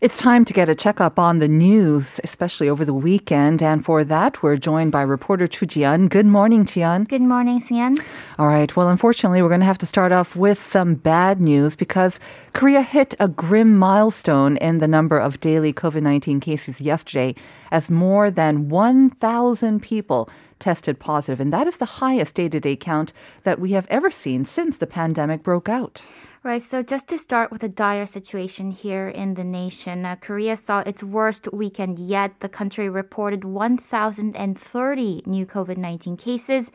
It's time to get a checkup on the news, especially over the weekend. And for that, we're joined by reporter Chu Jian. Good morning, Jian. Good morning, Sian. All right. Well, unfortunately, we're going to have to start off with some bad news because Korea hit a grim milestone in the number of daily COVID 19 cases yesterday as more than 1,000 people tested positive, And that is the highest day to day count that we have ever seen since the pandemic broke out. Right. So just to start with a dire situation here in the nation, uh, Korea saw its worst weekend yet. The country reported 1,030 new COVID 19 cases.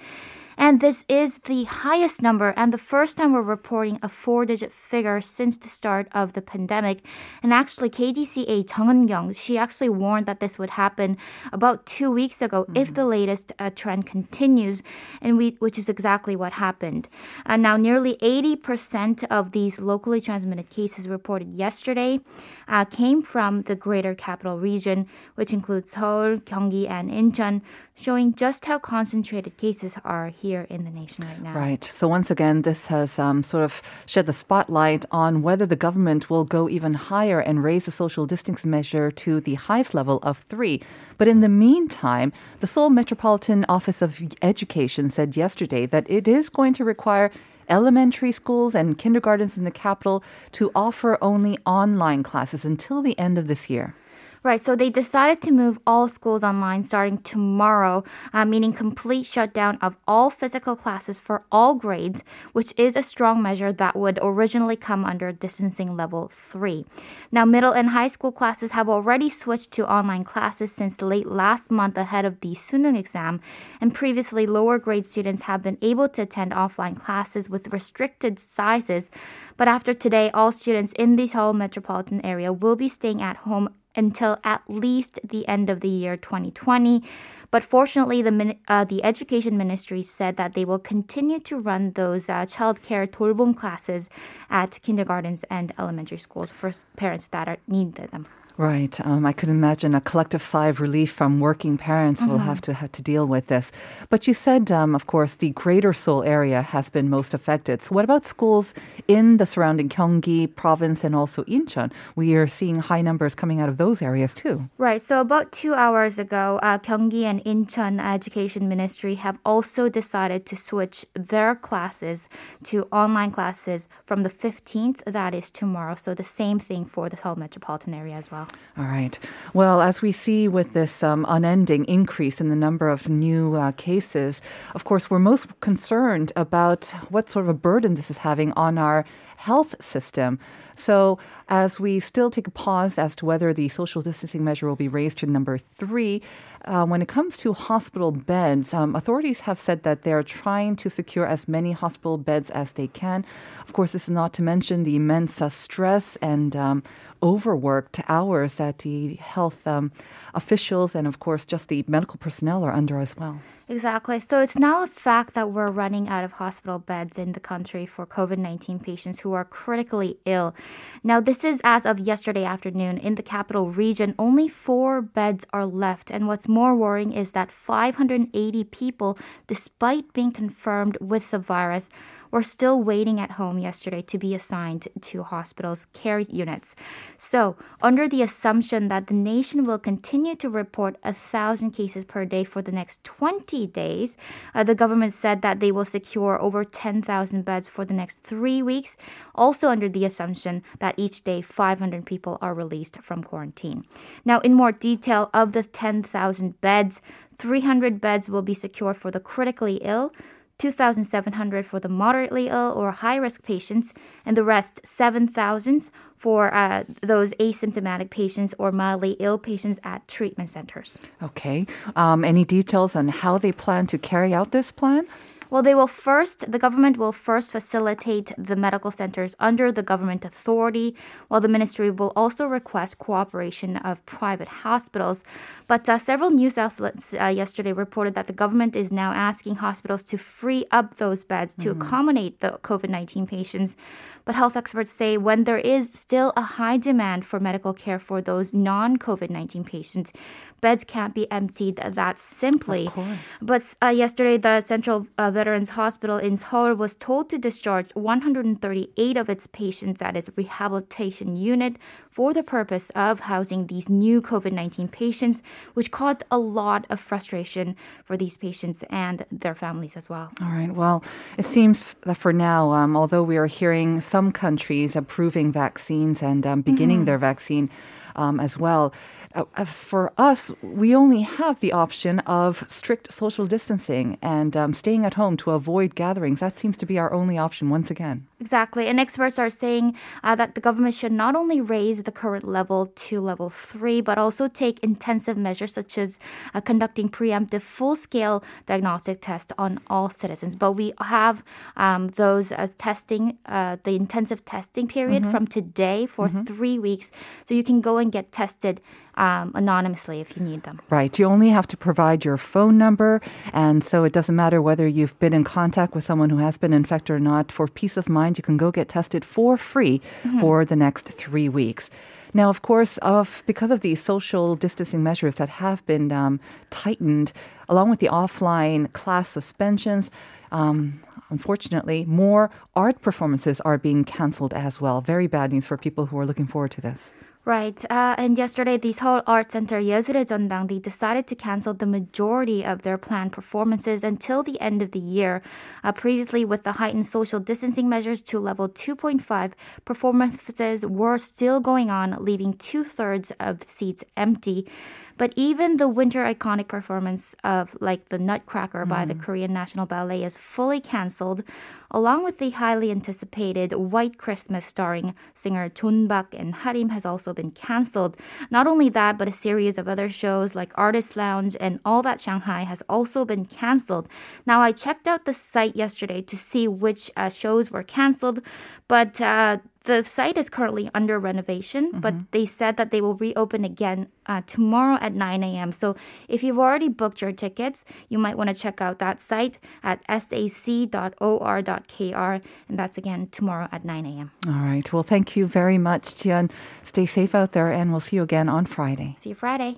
And this is the highest number and the first time we're reporting a four digit figure since the start of the pandemic. And actually, KDCA Chung Eun-kyung, she actually warned that this would happen about two weeks ago mm-hmm. if the latest uh, trend continues, and we, which is exactly what happened. Uh, now, nearly 80% of these locally transmitted cases reported yesterday uh, came from the greater capital region, which includes Seoul, Gyeonggi, and Incheon, showing just how concentrated cases are here in the nation right now. Right. So once again, this has um, sort of shed the spotlight on whether the government will go even higher and raise the social distancing measure to the highest level of three. But in the meantime, the Seoul Metropolitan Office of Education said yesterday that it is going to require elementary schools and kindergartens in the capital to offer only online classes until the end of this year. Right. So they decided to move all schools online starting tomorrow, uh, meaning complete shutdown of all physical classes for all grades, which is a strong measure that would originally come under distancing level three. Now, middle and high school classes have already switched to online classes since late last month ahead of the Suneung exam, and previously lower grade students have been able to attend offline classes with restricted sizes. But after today, all students in the Seoul metropolitan area will be staying at home until at least the end of the year 2020. But fortunately, the uh, the education ministry said that they will continue to run those uh, child care 돌봄 classes at kindergartens and elementary schools for parents that are, need them. Right. Um, I could imagine a collective sigh of relief from working parents mm-hmm. will have to have to deal with this. But you said, um, of course, the Greater Seoul area has been most affected. So, what about schools in the surrounding Gyeonggi province and also Incheon? We are seeing high numbers coming out of those areas too. Right. So, about two hours ago, uh, Gyeonggi and Incheon Education Ministry have also decided to switch their classes to online classes from the 15th. That is tomorrow. So, the same thing for the Seoul metropolitan area as well. All right. Well, as we see with this um, unending increase in the number of new uh, cases, of course, we're most concerned about what sort of a burden this is having on our health system. So, as we still take a pause as to whether the social distancing measure will be raised to number three, uh, when it comes to hospital beds, um, authorities have said that they're trying to secure as many hospital beds as they can. Of course, this is not to mention the immense uh, stress and um, overworked hours that the health um, officials and, of course, just the medical personnel are under as well. Exactly. So it's now a fact that we're running out of hospital beds in the country for COVID 19 patients who are critically ill. Now, this is as of yesterday afternoon. In the capital region, only four beds are left. And what's more worrying is that 580 people, despite being confirmed with the virus, were still waiting at home yesterday to be assigned to hospitals' care units. So, under the assumption that the nation will continue to report a thousand cases per day for the next 20 days, uh, the government said that they will secure over 10,000 beds for the next three weeks, also under the assumption that each day 500 people are released from quarantine. Now, in more detail, of the 10,000 beds, 300 beds will be secured for the critically ill, 2,700 for the moderately ill or high risk patients, and the rest, 7,000 for uh, those asymptomatic patients or mildly ill patients at treatment centers. Okay. Um, any details on how they plan to carry out this plan? Well, they will first, the government will first facilitate the medical centers under the government authority, while the ministry will also request cooperation of private hospitals. But uh, several news outlets uh, yesterday reported that the government is now asking hospitals to free up those beds to mm-hmm. accommodate the COVID 19 patients. But health experts say when there is still a high demand for medical care for those non COVID 19 patients, beds can't be emptied that simply. But uh, yesterday, the Central uh, Veterans Hospital in Seoul was told to discharge 138 of its patients at its rehabilitation unit for the purpose of housing these new COVID 19 patients, which caused a lot of frustration for these patients and their families as well. All right. Well, it seems that for now, um, although we are hearing some countries approving vaccines and um, beginning mm-hmm. their vaccine um, as well, uh, for us, we only have the option of strict social distancing and um, staying at home to avoid gatherings. That seems to be our only option once again. Exactly. And experts are saying uh, that the government should not only raise the current level to level three, but also take intensive measures such as uh, conducting preemptive full scale diagnostic tests on all citizens. But we have um, those uh, testing, uh, the intensive testing period mm-hmm. from today for mm-hmm. three weeks. So you can go and get tested um, anonymously if you need them. Right. You only have to provide your phone number. And so it doesn't matter whether you've been in contact with someone who has been infected or not. For peace of mind, you can go get tested for free mm-hmm. for the next three weeks. Now, of course, of because of the social distancing measures that have been um, tightened, along with the offline class suspensions, um, unfortunately, more art performances are being canceled as well. Very bad news for people who are looking forward to this. Right. Uh, and yesterday, the Seoul Art Center Yesurui Jeondang, they decided to cancel the majority of their planned performances until the end of the year. Uh, previously, with the heightened social distancing measures to level 2.5, performances were still going on, leaving two-thirds of the seats empty. But even the winter iconic performance of like the Nutcracker mm. by the mm. Korean National Ballet is fully canceled, along with the highly anticipated White Christmas starring singer Chun Bak and Harim has also been canceled. Not only that, but a series of other shows like Artist Lounge and All That Shanghai has also been canceled. Now I checked out the site yesterday to see which uh, shows were canceled, but uh, the site is currently under renovation, mm-hmm. but they said that they will reopen again uh, tomorrow at 9 a.m. So if you've already booked your tickets, you might want to check out that site at sac.or.kr. And that's again tomorrow at 9 a.m. All right. Well, thank you very much, Jian. Stay safe out there, and we'll see you again on Friday. See you Friday.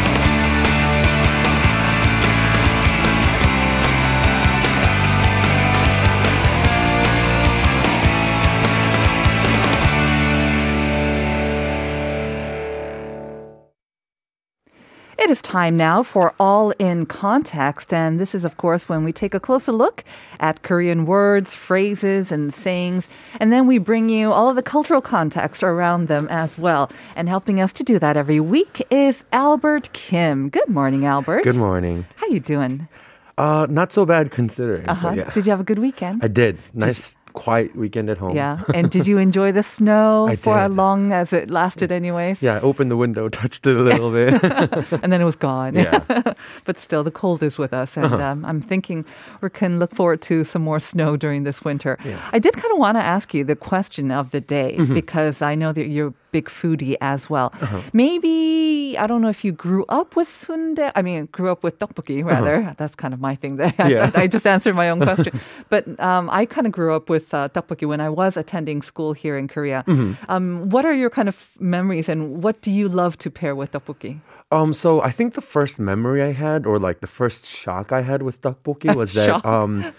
It is time now for All in Context. And this is, of course, when we take a closer look at Korean words, phrases, and sayings. And then we bring you all of the cultural context around them as well. And helping us to do that every week is Albert Kim. Good morning, Albert. Good morning. How you doing? Uh, not so bad considering. Uh-huh. Yeah. Did you have a good weekend? I did. Nice quiet weekend at home. Yeah. And did you enjoy the snow I for as long as it lasted, anyways? Yeah, I opened the window, touched it a little bit. and then it was gone. Yeah. but still, the cold is with us. And uh-huh. um, I'm thinking we can look forward to some more snow during this winter. Yeah. I did kind of want to ask you the question of the day mm-hmm. because I know that you're big foodie as well. Uh-huh. Maybe I don't know if you grew up with sundae. I mean, grew up with tteokbokki uh-huh. rather. Uh-huh. That's kind of my thing. That yeah. I, I, just answered my own question. but um, I kind of grew up with uh, tteokbokki when I was attending school here in Korea. Mm-hmm. Um, what are your kind of memories, and what do you love to pair with tteokbokki? Um, so I think the first memory I had, or like the first shock I had with tteokbokki, was that um,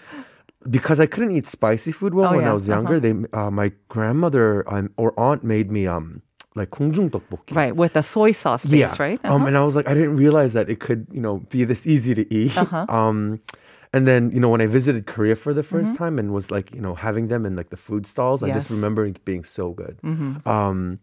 because I couldn't eat spicy food well oh, when yeah. I was younger, uh-huh. they uh, my grandmother um, or aunt made me um like gungjung tteokbokki. Right, with a soy sauce base, yeah. right? Um, uh-huh. Um, and I was like, I didn't realize that it could, you know, be this easy to eat. Uh-huh. Um, and then you know when I visited Korea for the 1st mm-hmm. time and was like you know having them in like the food stalls, yes. I just remember it being so good. Mm-hmm. Um,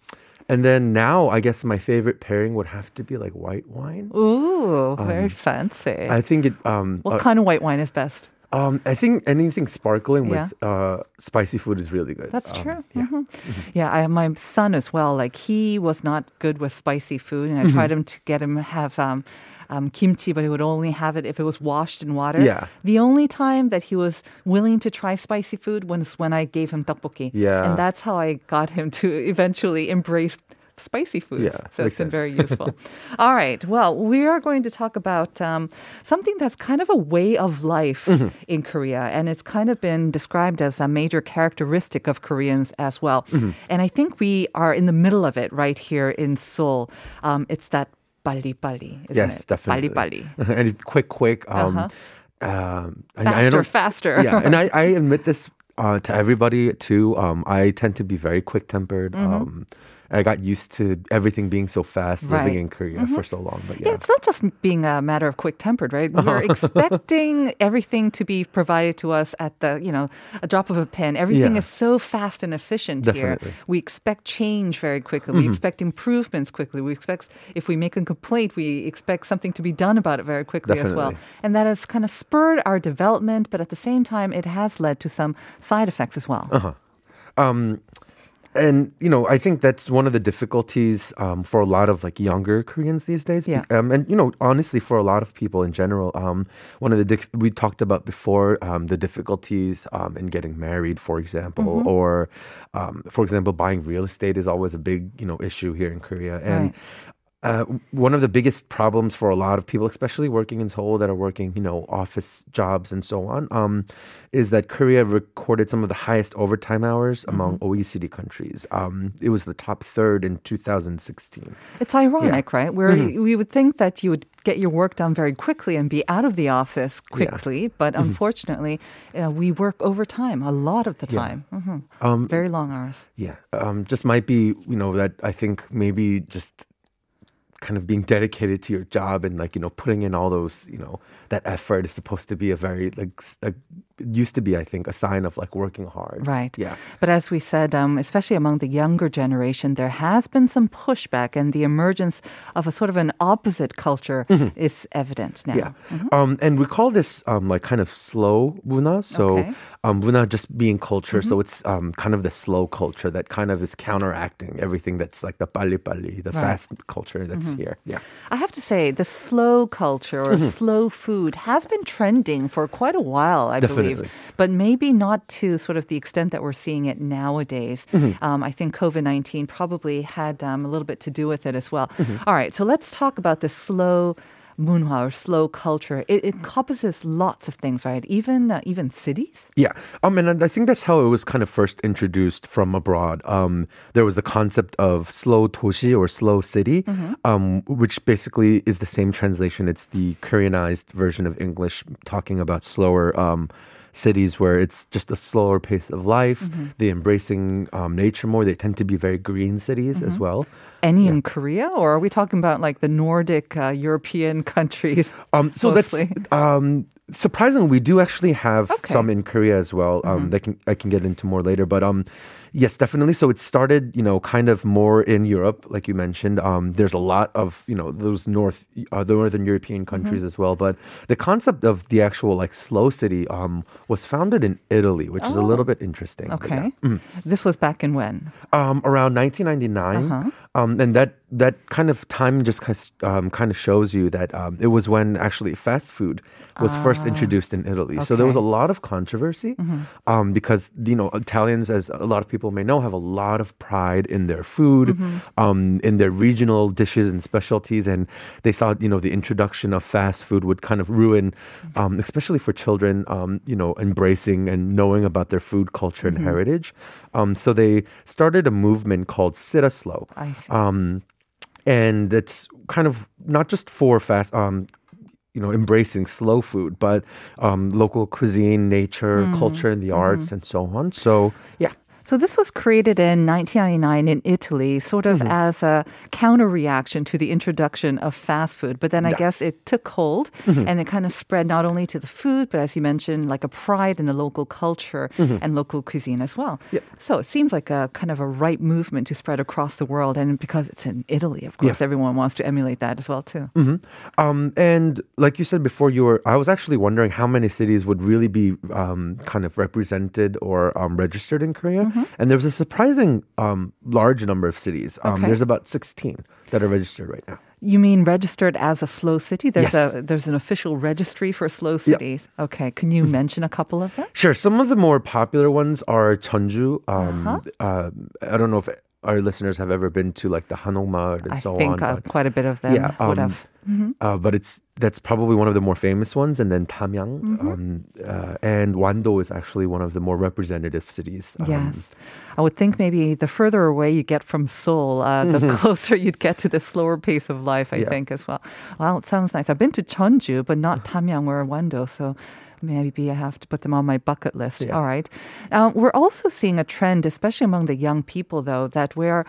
And then now, I guess my favorite pairing would have to be like white wine. Ooh, very um, fancy. I think it. Um, what uh, kind of white wine is best? Um, I think anything sparkling yeah. with uh, spicy food is really good. That's um, true. Yeah, mm-hmm. yeah. I have my son as well. Like he was not good with spicy food, and I mm-hmm. tried him to get him have um, um, kimchi, but he would only have it if it was washed in water. Yeah. The only time that he was willing to try spicy food was when I gave him tteokbokki. Yeah. And that's how I got him to eventually embrace spicy foods. Yeah, so it's been very useful. All right. Well, we are going to talk about um, something that's kind of a way of life mm-hmm. in Korea, and it's kind of been described as a major characteristic of Koreans as well. Mm-hmm. And I think we are in the middle of it right here in Seoul. Um, it's that 빨리 빨리. Yes, it? definitely. 빨리 빨리. and quick, quick. Um, uh-huh. Um, faster, faster. yeah, and I, I admit this uh, to everybody too. Um, I tend to be very quick tempered. Mm-hmm. Um, I got used to everything being so fast right. living in Korea mm-hmm. for so long. But yeah. yeah. it's not just being a matter of quick tempered, right? We're expecting everything to be provided to us at the, you know, a drop of a pin. Everything yeah. is so fast and efficient Definitely. here. We expect change very quickly. We mm-hmm. expect improvements quickly. We expect if we make a complaint, we expect something to be done about it very quickly Definitely. as well. And that has kind of spurred our development, but at the same time, it has led to some side effects as well. Uh-huh. Um, and you know, I think that's one of the difficulties um, for a lot of like younger Koreans these days. Yeah. Um, and you know, honestly, for a lot of people in general, um, one of the di- we talked about before um, the difficulties um, in getting married, for example, mm-hmm. or um, for example, buying real estate is always a big you know issue here in Korea. And right uh, one of the biggest problems for a lot of people, especially working in Seoul that are working, you know, office jobs and so on, um, is that Korea recorded some of the highest overtime hours mm-hmm. among OECD countries. Um, it was the top third in 2016. It's ironic, yeah. right? Where mm-hmm. we would think that you would get your work done very quickly and be out of the office quickly, yeah. but mm-hmm. unfortunately, uh, we work overtime a lot of the time. Yeah. Mm-hmm. Um, very long hours. Yeah, um, just might be, you know, that I think maybe just kind of being dedicated to your job and like you know putting in all those you know that effort is supposed to be a very like a, used to be, I think, a sign of like working hard. Right. Yeah. But as we said, um, especially among the younger generation, there has been some pushback, and the emergence of a sort of an opposite culture mm-hmm. is evident now. Yeah. Mm-hmm. Um, and we call this um, like kind of slow munhwa. So okay. Um, buna just being culture. Mm-hmm. So it's um, kind of the slow culture that kind of is counteracting everything that's like the pali pali, the right. fast culture that's mm-hmm. here. Yeah. I have to say, the slow culture or mm-hmm. slow food has been trending for quite a while, I Definitely. believe but maybe not to sort of the extent that we're seeing it nowadays. Mm-hmm. Um, I think COVID 19 probably had um, a little bit to do with it as well. Mm-hmm. All right, so let's talk about the slow munhwa or slow culture. It, it encompasses lots of things, right? Even uh, even cities. Yeah, um, and I think that's how it was kind of first introduced from abroad. Um, there was the concept of slow toshi or slow city, mm-hmm. um, which basically is the same translation. It's the Koreanized version of English, talking about slower. Um, cities where it's just a slower pace of life. Mm-hmm. They're embracing um, nature more. They tend to be very green cities mm-hmm. as well. Any yeah. in Korea, or are we talking about like the Nordic uh, European countries? Um, so mostly? that's um, surprisingly, we do actually have okay. some in Korea as well. Um, mm-hmm. That can I can get into more later, but um, yes, definitely. So it started, you know, kind of more in Europe, like you mentioned. Um, there's a lot of you know those north, uh, the northern European countries mm-hmm. as well. But the concept of the actual like slow city um, was founded in Italy, which oh. is a little oh. bit interesting. Okay, yeah. mm-hmm. this was back in when? Um, around 1999, uh-huh. um, and that that kind of time just um, kind of shows you that um, it was when actually fast food was first ah, introduced in Italy. Okay. So there was a lot of controversy mm-hmm. um, because you know Italians, as a lot of people may know, have a lot of pride in their food, mm-hmm. Um, in their regional dishes and specialties, and they thought you know the introduction of fast food would kind of ruin, um, especially for children, um, you know, embracing and knowing about their food culture mm-hmm. and heritage. so they started a movement called Cittaslow. I and it's kind of not just for fast um, you know embracing slow food but um, local cuisine nature mm. culture and the arts mm-hmm. and so on so yeah So this was created in 1999 in Italy, sort of mm-hmm. as a counter reaction to the introduction of fast food. But then I yeah. guess it took hold mm-hmm. and it kind of spread not only to the food, but as you mentioned, like a pride in the local culture mm-hmm. and local cuisine as well. Yeah. So it seems like a kind of a right movement to spread across the world. And because it's in Italy, of course, yeah. everyone wants to emulate that as well too. Mm-hmm. Um, and like you said before, you were I was actually wondering how many cities would really be um, kind of represented or um, registered in Korea. Mm-hmm. And there was a surprising um, large number of cities. Um, okay. There's about 16 that are registered right now. You mean registered as a slow city? There's yes. a there's an official registry for slow cities. Yep. Okay, can you mention a couple of them? Sure. Some of the more popular ones are Jeonju. Um, uh-huh. uh, I don't know if our listeners have ever been to like the Hanomad and I so think, on. Uh, quite a bit of them yeah, would um, have. Mm-hmm. Uh, but it's that's probably one of the more famous ones, and then Tamyang mm-hmm. um, uh, and Wando is actually one of the more representative cities. Um, yes, I would think maybe the further away you get from Seoul, uh, the closer you'd get to the slower pace of life. I yeah. think as well. Well, it sounds nice. I've been to Jeonju, but not Tamyang or Wando, so maybe I have to put them on my bucket list. Yeah. All right. Uh, we're also seeing a trend, especially among the young people, though, that we're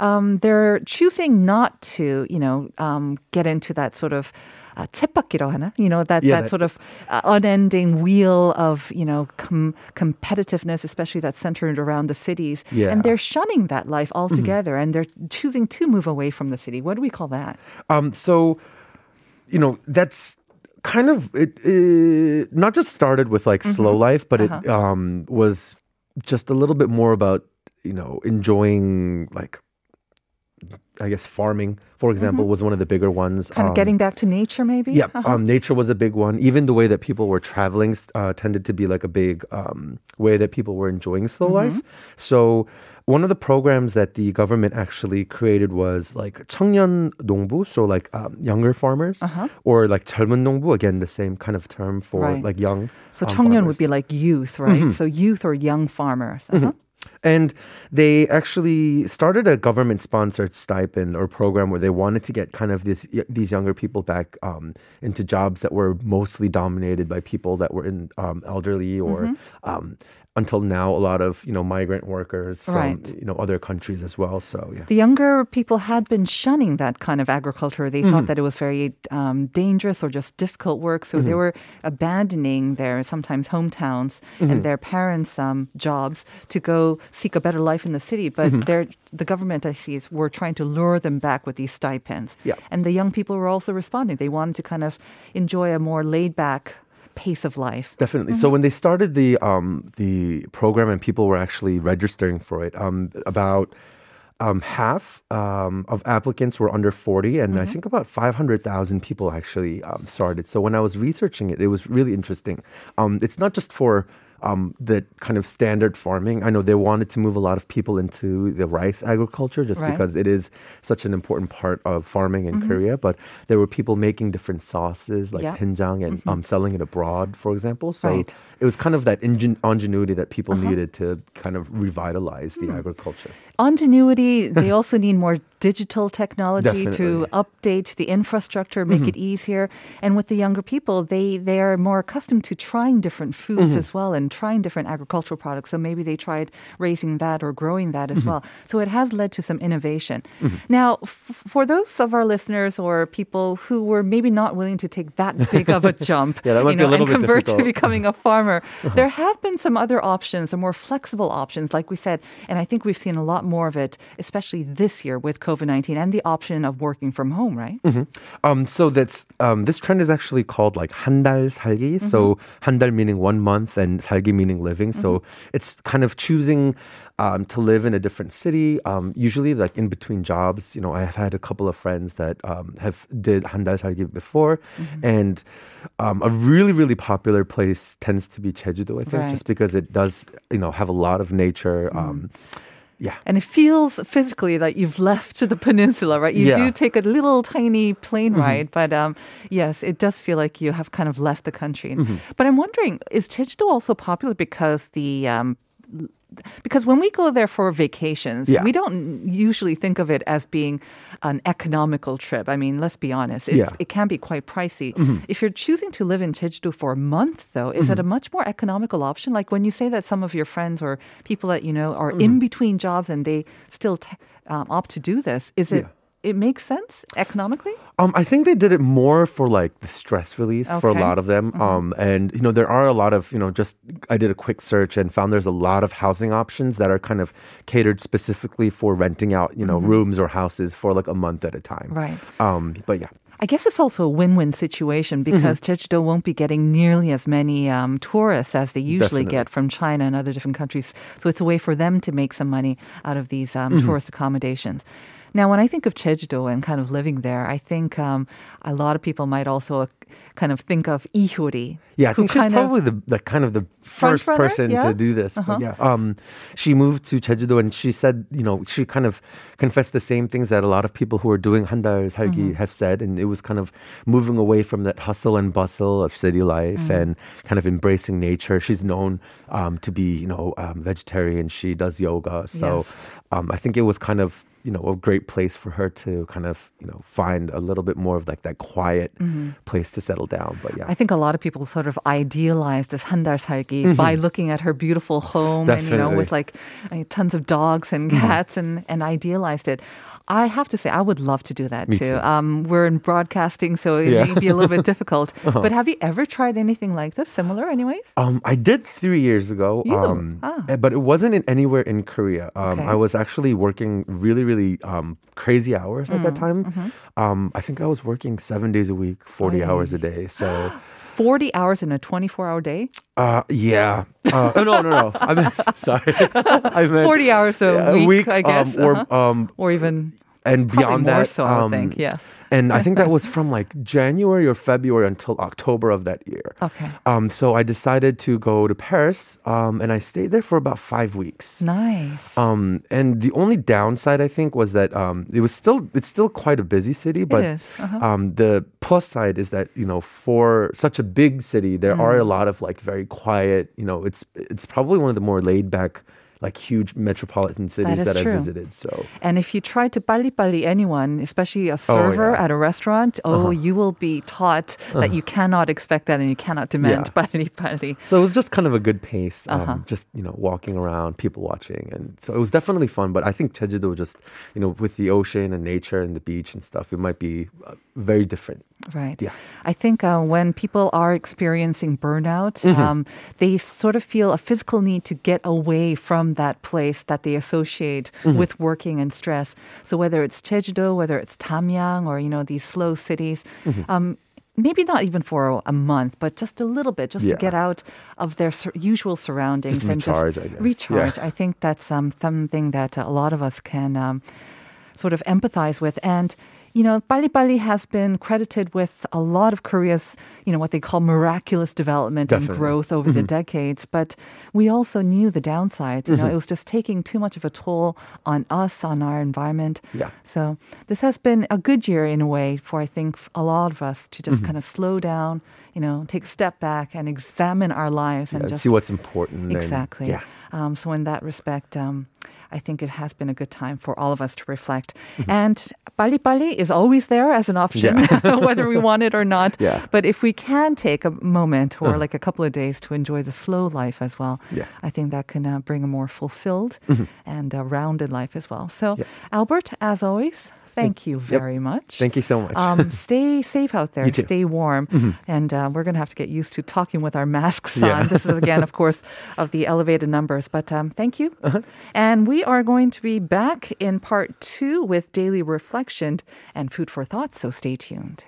um, they're choosing not to, you know, um, get into that sort of uh, 하나? You know, that, yeah, that, that, sort of uh, unending wheel of, you know, com- competitiveness, especially that's centered around the cities. Yeah. And they're shunning that life altogether mm-hmm. and they're choosing to move away from the city. What do we call that? Um, so, you know, that's kind of it, it, not just started with like mm-hmm. slow life, but uh-huh. it um, was just a little bit more about you know enjoying like I guess farming, for example, mm-hmm. was one of the bigger ones. Kind of um, getting back to nature, maybe. Yeah, uh-huh. um, nature was a big one. Even the way that people were traveling uh, tended to be like a big um, way that people were enjoying slow mm-hmm. life. So one of the programs that the government actually created was like 청년 농부, so like um, younger farmers, uh-huh. or like 젊은 농부, again the same kind of term for right. like young. So um, 청년 farmers. would be like youth, right? Mm-hmm. So youth or young farmers. Uh-huh. Mm-hmm. And they actually started a government sponsored stipend or program where they wanted to get kind of this, these younger people back um, into jobs that were mostly dominated by people that were in um, elderly or mm-hmm. Until now a lot of you know migrant workers from right. you know other countries as well so yeah the younger people had been shunning that kind of agriculture they mm-hmm. thought that it was very um, dangerous or just difficult work so mm-hmm. they were abandoning their sometimes hometowns mm-hmm. and their parents um, jobs to go seek a better life in the city but mm-hmm. the government i see is were trying to lure them back with these stipends yeah. and the young people were also responding they wanted to kind of enjoy a more laid back pace of life. Definitely. Mm-hmm. So when they started the um, the program and people were actually registering for it, um, about um, half um, of applicants were under 40, and mm-hmm. I think about 500,000 people actually um, started. So when I was researching it, it was really interesting. Um, it's not just for um, the kind of standard farming. I know they wanted to move a lot of people into the rice agriculture just right. because it is such an important part of farming in mm-hmm. Korea. But there were people making different sauces like yeah. doenjang and mm-hmm. um, selling it abroad, for example. So right. it was kind of that ingen- ingenuity that people uh-huh. needed to kind of revitalize the mm. agriculture. Ingenuity, they also need more digital technology Definitely. to update the infrastructure, make mm-hmm. it easier. And with the younger people, they, they are more accustomed to trying different foods mm-hmm. as well and trying different agricultural products. So maybe they tried raising that or growing that as mm-hmm. well. So it has led to some innovation. Mm-hmm. Now, f- for those of our listeners or people who were maybe not willing to take that big of a jump, yeah, that might you know, be a little and convert difficult. to becoming a farmer, uh-huh. there have been some other options, some more flexible options, like we said. And I think we've seen a lot more of it, especially this year with COVID 19 and the option of working from home, right? Mm-hmm. Um, so that's um, this trend is actually called like 한달 살기. Mm-hmm. So 한달 meaning one month and 살기 meaning living. So mm-hmm. it's kind of choosing um, to live in a different city. Um, usually, like in between jobs, you know, I have had a couple of friends that um, have did 한달 살기 before, mm-hmm. and um, a really really popular place tends to be Jeju-do. I think right. just because it does you know have a lot of nature. Mm. yeah. And it feels physically like you've left the peninsula, right? You yeah. do take a little tiny plane mm-hmm. ride, but um, yes, it does feel like you have kind of left the country. Mm-hmm. But I'm wondering, is Jeju also popular because the um, because when we go there for vacations, yeah. we don't usually think of it as being an economical trip. I mean, let's be honest, yeah. it can be quite pricey. Mm-hmm. If you're choosing to live in Jeju for a month, though, is mm-hmm. it a much more economical option? Like when you say that some of your friends or people that you know are mm-hmm. in between jobs and they still t- um, opt to do this, is it? Yeah it makes sense economically? Um, I think they did it more for like the stress release okay. for a lot of them. Mm-hmm. Um, and you know there are a lot of you know just I did a quick search and found there's a lot of housing options that are kind of catered specifically for renting out you know mm-hmm. rooms or houses for like a month at a time. Right. Um, but yeah. I guess it's also a win-win situation because mm-hmm. Jeju-do won't be getting nearly as many um, tourists as they usually Definitely. get from China and other different countries. So it's a way for them to make some money out of these um, mm-hmm. tourist accommodations. Now, when I think of Jeju-do and kind of living there, I think um, a lot of people might also uh, kind of think of Hyori. Yeah, I think she's probably the, the kind of the first person yeah? to do this. Uh-huh. yeah, um, she moved to Jeju-do and she said, you know, she kind of confessed the same things that a lot of people who are doing handal 살기 mm-hmm. have said, and it was kind of moving away from that hustle and bustle of city life mm-hmm. and kind of embracing nature. She's known um, to be, you know, um, vegetarian. She does yoga, so yes. Um, I think it was kind of you know a great place for her to kind of you know find a little bit more of like that quiet mm-hmm. place to settle down but yeah i think a lot of people sort of idealize this handal 살기 mm-hmm. by looking at her beautiful home Definitely. and you know with like uh, tons of dogs and mm-hmm. cats mm-hmm. and and idealized it I have to say, I would love to do that Me too. too. Um, we're in broadcasting, so it yeah. may be a little bit difficult. Uh-huh. But have you ever tried anything like this, similar, anyways? Um, I did three years ago. You? Um, ah. Eh, but it wasn't in anywhere in Korea. Um, okay. I was actually working really, really um, crazy hours at that mm, time. Mm-hmm. Um, I think I was working seven days a week, forty oh, hours a day. So. 40 hours in a 24 hour day? Uh, yeah. Uh, oh, no, no, no. I mean, sorry. I meant 40 hours a, yeah, week, a week, I guess. Um, or, uh-huh. um, or even and beyond more that, so, I think, um, yes. And I think that was from like January or February until October of that year. Okay. Um, so I decided to go to Paris, um, and I stayed there for about five weeks. Nice. Um, and the only downside I think was that um, it was still it's still quite a busy city, but uh-huh. um, the plus side is that you know for such a big city, there mm. are a lot of like very quiet. You know, it's it's probably one of the more laid back like huge metropolitan cities that, that I visited. So, and if you try to bali bali anyone, especially a server oh, yeah. at a restaurant, oh, uh-huh. you will be taught uh-huh. that you cannot expect that and you cannot demand yeah. bali pali. So it was just kind of a good pace, um, uh-huh. just you know walking around, people watching, and so it was definitely fun. But I think Jeju-do just you know with the ocean and nature and the beach and stuff, it might be uh, very different. Right. Yeah. I think uh, when people are experiencing burnout, mm-hmm. um, they sort of feel a physical need to get away from that place that they associate mm-hmm. with working and stress. So whether it's Jeju-do, whether it's Tamyang, or you know these slow cities. Mm-hmm. Um, maybe not even for a month, but just a little bit, just yeah. to get out of their sur- usual surroundings just and recharge, just I guess. recharge. Yeah. I think that's um, something that a lot of us can um, sort of empathize with. And you know, Pali has been credited with a lot of Korea's, you know, what they call miraculous development Definitely. and growth over mm-hmm. the decades. But we also knew the downsides. You know, mm-hmm. it was just taking too much of a toll on us, on our environment. Yeah. So this has been a good year in a way for I think a lot of us to just mm-hmm. kind of slow down, you know, take a step back and examine our lives yeah, and just see what's important. Exactly. And, yeah. Um, so in that respect. Um, I think it has been a good time for all of us to reflect. Mm-hmm. And Bali Bali is always there as an option, yeah. whether we want it or not. Yeah. But if we can take a moment or uh-huh. like a couple of days to enjoy the slow life as well, yeah. I think that can uh, bring a more fulfilled mm-hmm. and uh, rounded life as well. So. Albert, as always, Thank you very yep. much. Thank you so much. Um, stay safe out there. Stay warm. Mm-hmm. And uh, we're going to have to get used to talking with our masks on. Yeah. This is, again, of course, of the elevated numbers. But um, thank you. Uh-huh. And we are going to be back in part two with daily reflection and food for thought. So stay tuned.